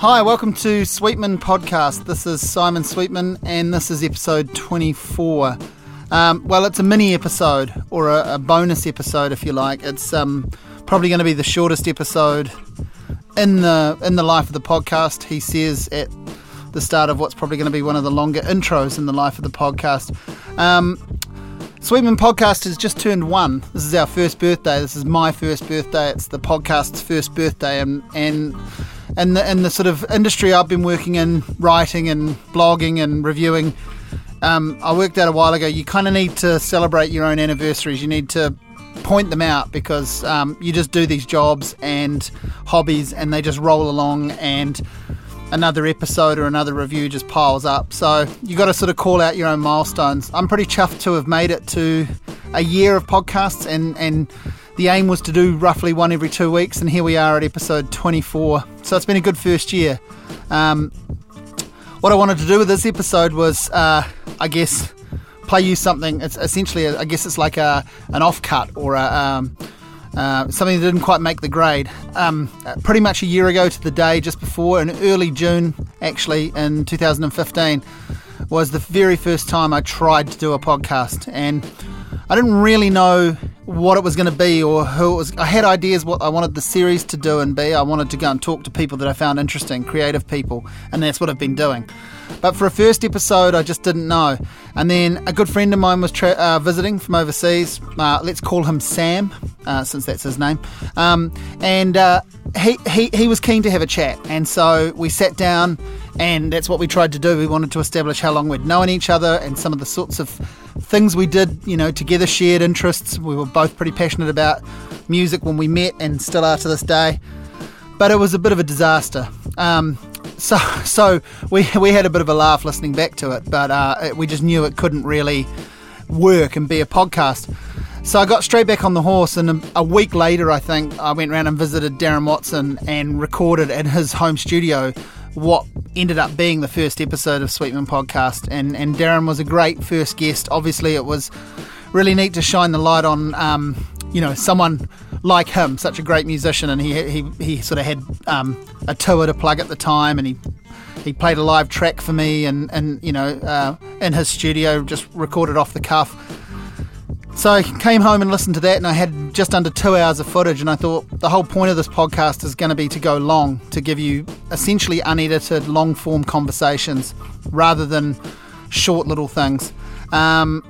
Hi, welcome to Sweetman Podcast. This is Simon Sweetman, and this is episode 24. Um, well, it's a mini episode, or a, a, bonus episode, if you like. It's um, probably going to be the shortest episode in the in the life of the podcast. He says at the start of what's probably going to be one of the longer intros in the life of the podcast. Um, Sweetman Podcast has just turned one. This is our first birthday. This is my first birthday. It's the podcast's first birthday, and and in the in the sort of industry I've been working in, writing and blogging and reviewing. Um, I worked out a while ago. You kind of need to celebrate your own anniversaries. You need to point them out because um, you just do these jobs and hobbies, and they just roll along, and another episode or another review just piles up. So you got to sort of call out your own milestones. I'm pretty chuffed to have made it to a year of podcasts, and and the aim was to do roughly one every two weeks, and here we are at episode 24. So it's been a good first year. Um, what I wanted to do with this episode was, uh, I guess, play you something. It's essentially, I guess, it's like a an offcut or a. Um, uh, something that didn't quite make the grade. Um, pretty much a year ago to the day, just before, in early June, actually, in 2015, was the very first time I tried to do a podcast. And I didn't really know what it was going to be or who it was. I had ideas what I wanted the series to do and be. I wanted to go and talk to people that I found interesting, creative people, and that's what I've been doing. But for a first episode, I just didn't know. And then a good friend of mine was tra- uh, visiting from overseas. Uh, let's call him Sam, uh, since that's his name. Um, and uh, he, he, was keen to have a chat. And so we sat down, and that's what we tried to do. We wanted to establish how long we'd known each other and some of the sorts of things we did, you know, together, shared interests. We were both pretty passionate about music when we met and still are to this day. But it was a bit of a disaster. Um, so so we we had a bit of a laugh listening back to it, but uh, we just knew it couldn't really work and be a podcast. So I got straight back on the horse, and a, a week later, I think I went around and visited Darren Watson and recorded in his home studio what ended up being the first episode of Sweetman Podcast. And and Darren was a great first guest. Obviously, it was really neat to shine the light on um, you know someone like him, such a great musician, and he he, he sort of had um, a tour to plug at the time, and he he played a live track for me, and and you know uh, in his studio, just recorded off the cuff. So I came home and listened to that, and I had just under two hours of footage. And I thought the whole point of this podcast is going to be to go long, to give you essentially unedited, long form conversations rather than short little things, because um,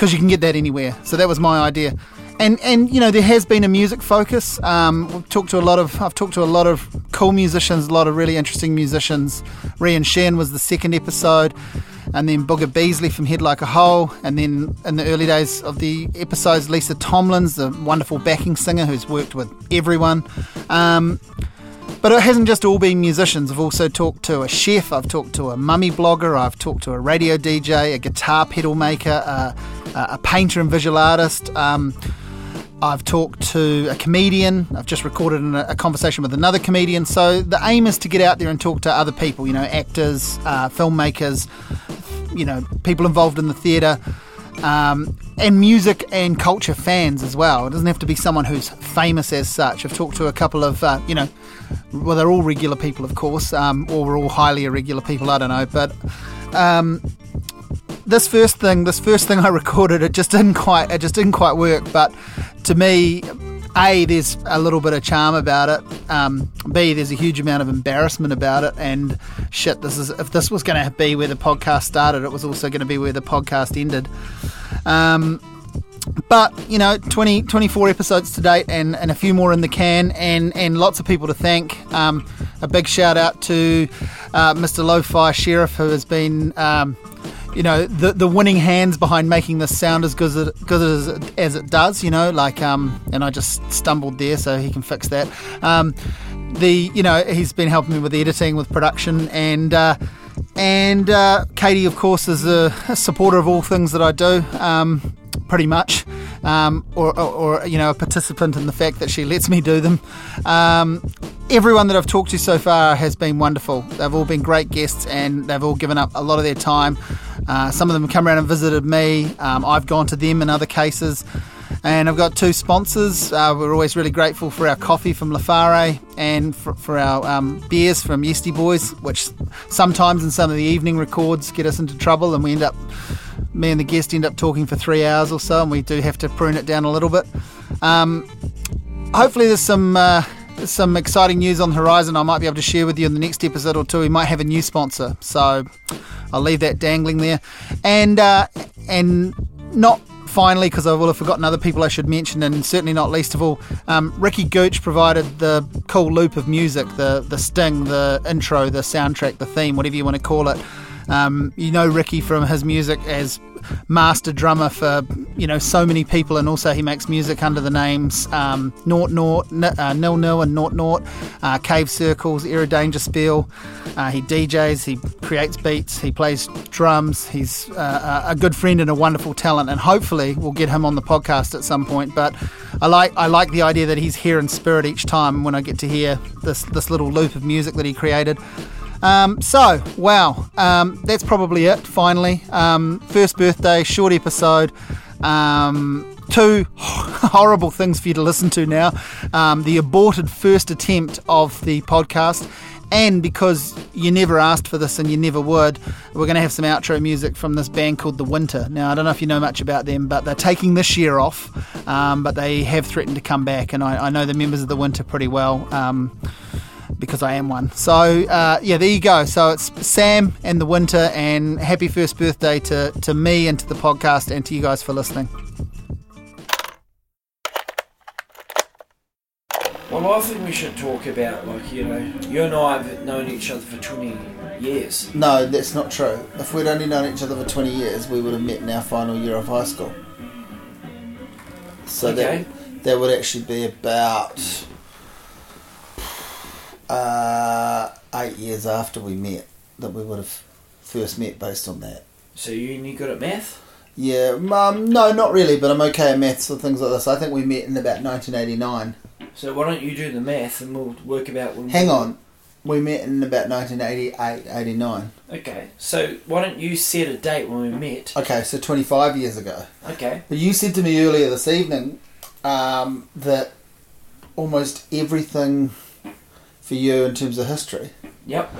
you can get that anywhere. So that was my idea and and you know there has been a music focus. Um, we've talked to a lot of I've talked to a lot of cool musicians, a lot of really interesting musicians. Rian Shen was the second episode, and then Booga Beazley from Head Like a Hole, and then in the early days of the episodes, Lisa Tomlins, the wonderful backing singer who's worked with everyone. Um, but it hasn't just all been musicians. I've also talked to a chef, I've talked to a mummy blogger, I've talked to a radio DJ, a guitar pedal maker, a, a painter and visual artist. Um, I've talked to a comedian. I've just recorded a, conversation with another comedian. So the aim is to get out there and talk to other people, you know, actors, uh, filmmakers, you know, people involved in the theatre, um, and music and culture fans as well. It doesn't have to be someone who's famous as such. I've talked to a couple of, uh, you know, well, they're all regular people, of course, um, or we're all highly irregular people. I don't know, but. Um, this first thing, this first thing I recorded, it just didn't quite, it just didn't quite work. But to me, a there's a little bit of charm about it. Um, B there's a huge amount of embarrassment about it. And shit, this is if this was going to be where the podcast started, it was also going to be where the podcast ended. Um, but you know 20 24 episodes to date and, and a few more in the can and and lots of people to thank um, a big shout out to uh, mr lo-fi sheriff who has been um, you know the the winning hands behind making this sound as good as, good as, as it does. You know, like um, and I just stumbled there, so he can fix that. Um, the you know he's been helping me with editing, with production, and uh, and uh, Katie, of course, is a, a, supporter of all things that I do. Um, pretty much, um, or, or, or, you know, a participant in the fact that she lets me do them. Um, everyone that I've talked to so far has been wonderful. They've all been great guests, and they've all given up a lot of their time. Uh, some of them have come around and visited me. Um, I've gone to them in other cases. And I've got two sponsors. Uh, we're always really grateful for our coffee from L'affare and for, for our um, beers from Yeastie Boys, which sometimes in some of the evening records get us into trouble, and we end up, me and the guest end up talking for three hours or so, and we do have to prune it down a little bit. Um, hopefully, there's some. Uh, some exciting news on the horizon I might be able to share with you in the next episode or two. We might have a new sponsor, so I'll leave that dangling there. And uh, and not finally, because I will have forgotten other people I should mention, and certainly not least of all, um, Ricky Gooch provided the cool loop of music, the the sting, the intro, the soundtrack, the theme, whatever you want to call it. Um, you know Ricky from his music as master drummer for you know so many people, and also he makes music under the names um, Naught Naught, uh, Nil Nil, and Naught Naught, uh, Cave Circles, Era Danger Spiel. Uh, he DJs, he creates beats, he plays drums. He's uh, a good friend and a wonderful talent, and hopefully we'll get him on the podcast at some point. But I like I like the idea that he's here in spirit each time when I get to hear this this little loop of music that he created. Um, so, wow, um, that's probably it. Finally, um, first birthday, short episode. Um, two horrible things for you to listen to now: um, the aborted first attempt of the podcast, and because you never asked for this and you never would, we're going to have some outro music from this band called The Winter. Now, I don't know if you know much about them, but they're taking this year off, um, but they have threatened to come back, and I, I, know the members of The Winter pretty well because I am one. So uh, yeah, there you go. So it's Sam and the Winter, and happy first birthday to to me and to the podcast and to you guys for listening. Well, I think we should talk about like you know, you and I have known each other for twenty years. No, that's not true. If we'd only known each other for twenty years, we would have met in our final year of high school. So okay. that that would actually be about uh, eight years after we met that we would have first met based on that. So you any good at math? Yeah, um, no, not really, but I'm okay at maths for things like this. I think we met in about 1989. So why don't you do the math and we'll work about when. Hang on, we met in about 1988, 89. Okay, so why don't you set a date when we met? Okay, so 25 years ago. Okay. But you said to me earlier this evening um, that almost everything for you in terms of history. Yep.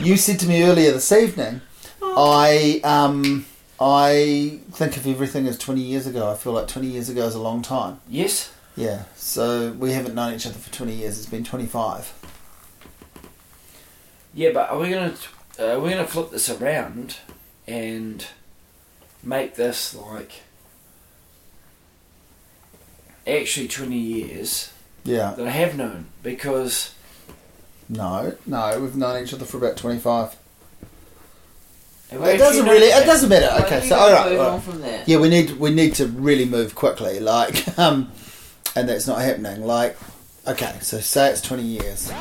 You said to me earlier this evening, I um, I think of everything as twenty years ago. I feel like twenty years ago is a long time. Yes. Yeah. So we haven't known each other for twenty years. It's been twenty five. Yeah, but are we gonna uh, we're gonna flip this around and make this like actually twenty years yeah. That I have known because. No, no, we've known each other for about twenty five. It doesn't really. It doesn't matter. Okay, so all right, all right. Yeah, we need we need to really move quickly, like, um, and that's not happening. Like, okay, so say it's twenty years.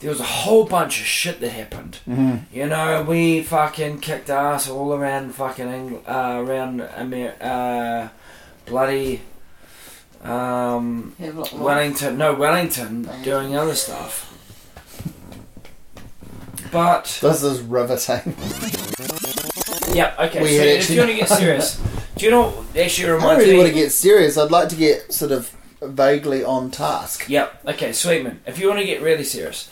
There was a whole bunch of shit that happened. Mm-hmm. You know, we fucking kicked ass all around fucking England, uh, around Amer- uh, bloody um, Wellington, no Wellington, doing other stuff. But this is riveting. Yeah. Okay. We so if you want to get serious, do you know what actually reminds I don't really me? want to get serious. I'd like to get sort of vaguely on task. Yep. Okay, Sweetman. If you want to get really serious,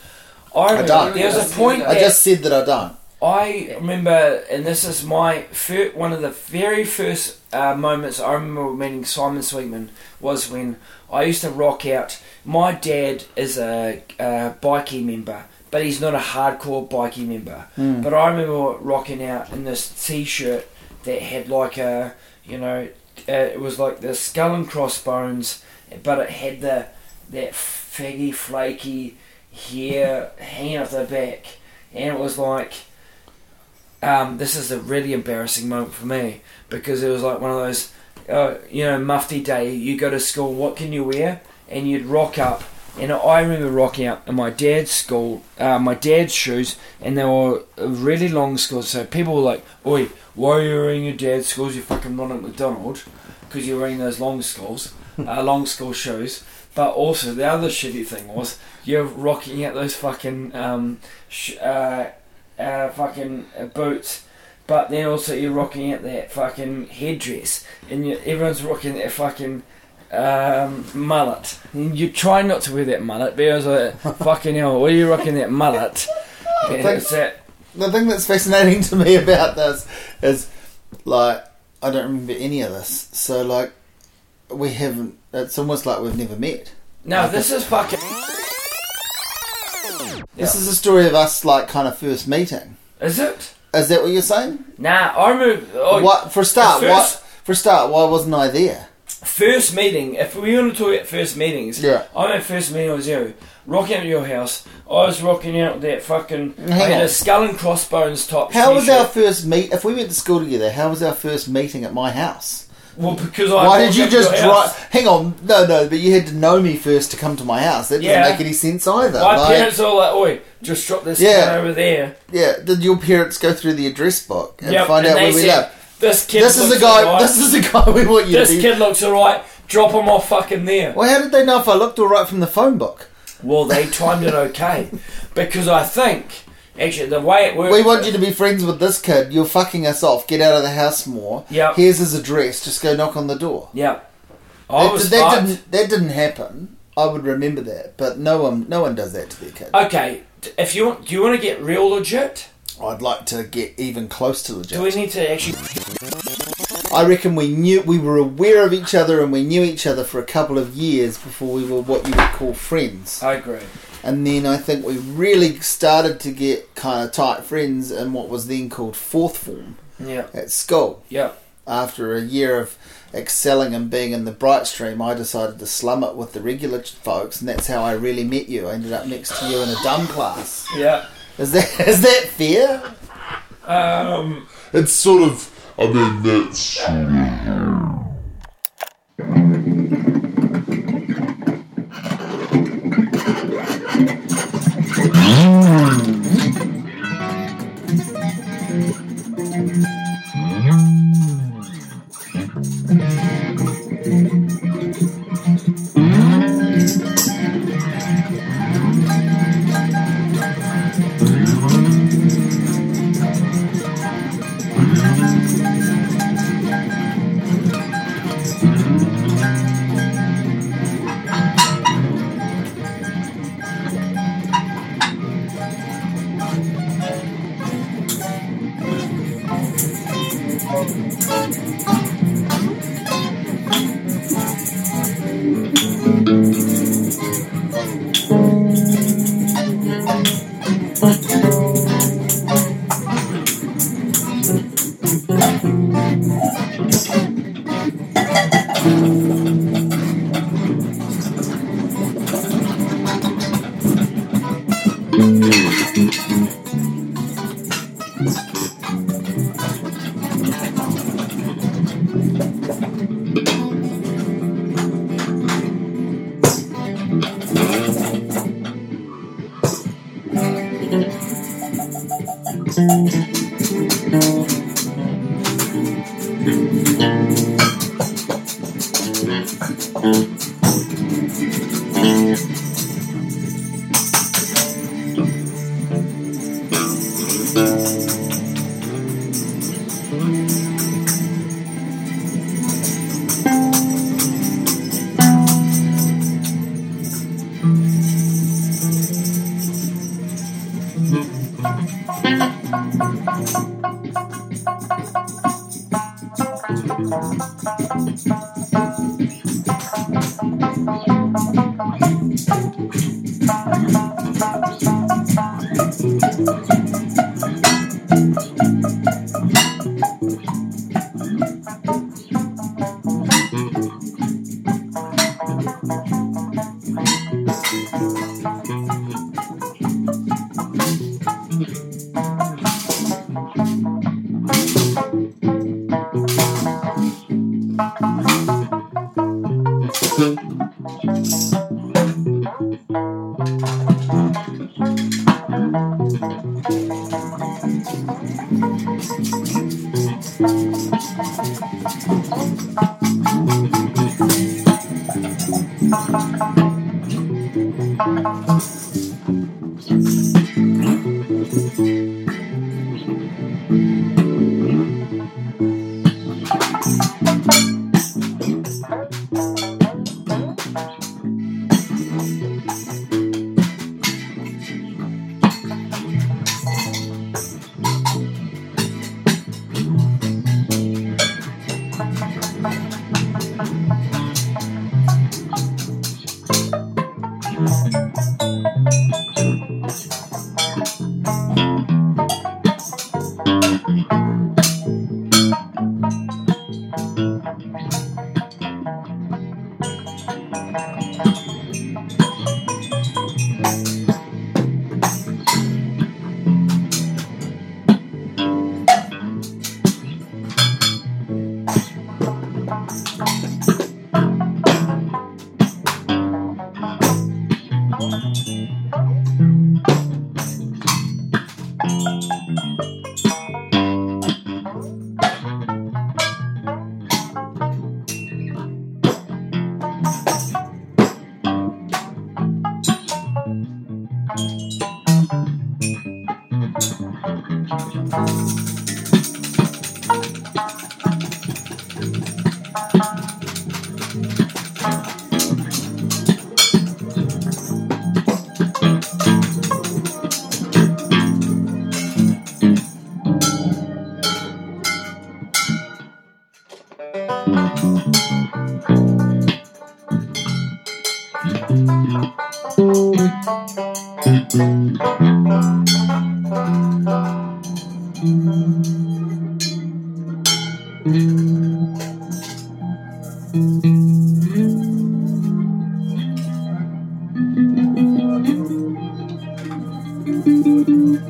I, I don't. There's a point. I just said that I don't. I remember, and this is my fir- one of the very first uh, moments I remember meeting Simon Sweetman was when I used to rock out. My dad is a, a bikie member, but he's not a hardcore bikie member. Mm. But I remember rocking out in this T-shirt that had like a, you know, uh, it was like the skull and crossbones, but it had the that faggy, flaky hair hanging off the back, and it was like um, this is a really embarrassing moment for me because it was like one of those, uh, you know, mufti day. You go to school, what can you wear? And you'd rock up. And I remember rocking up in my dad's school, uh, my dad's shoes, and they were really long schools. So people were like, "Oi, why are you wearing your dad's schools? You fucking Ronald McDonald, because you're wearing those long schools, uh, long school shoes." But also the other shitty thing was you're rocking out those fucking um, sh- uh, uh, fucking uh, boots, but then also you're rocking out that fucking headdress, and you, everyone's rocking that fucking um, mullet. And you try not to wear that mullet, was like, fucking hell, what are you rocking that mullet? And Thank- it's that, The thing that's fascinating to me about this is, like, I don't remember any of this. So, like, we haven't. It's almost like we've never met. no, this is fucking. This is a story of us, like, kind of first meeting. Is it? Is that what you're saying? Nah, I remember. Oh, what for a start? the What for a start? Why wasn't I there? First meeting, if we want to talk about first meetings, Yeah. I my first meeting was you. Rocking out at your house. I was rocking out that fucking. I had on. a skull and crossbones top. How was t-shirt. our first meet? If we went to school together, how was our first meeting at my house? Well, because I. Why did you just drive? Hang on, no, no, but you had to know me first to come to my house. That doesn't Yeah. make any sense either. My Like, parents are all like, "Oi, just drop this Yeah. kid over there." yeah, did your parents go through the address book and Yep, find out they where we said, live? This kid. This is the guy. alright. This is the guy we want you This to be. kid looks alright. Drop him off fucking there. Well, how did they know if I looked all right from the phone book? Well, they timed it okay because I think actually the way it works. We want you to be friends with this kid. You're fucking us off. Get out of the house more. Yeah. Here's his address. Just go knock on the door. Yeah. I That, was that fucked. didn't. That didn't happen. I would remember that, but no one. No one does that to their kid. Okay, if you want, do you want to get real legit? I'd like to get even close to legit. Do we need to actually? I reckon we knew we were aware of each other and we knew each other for a couple of years before we were what you would call friends. I agree. And then I think we really started to get kind of tight friends in what was then called fourth form Yeah. at school. Yeah. After a year of excelling and being in the bright stream, I decided to slum it with the regular folks, and that's how I really met you. I ended up next to you in a dumb class. Yeah. Is that is that fair? Um. It's sort of. I mean, that's Mm-hmm. Thank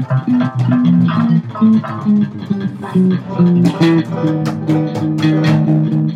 Thank you.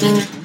Thank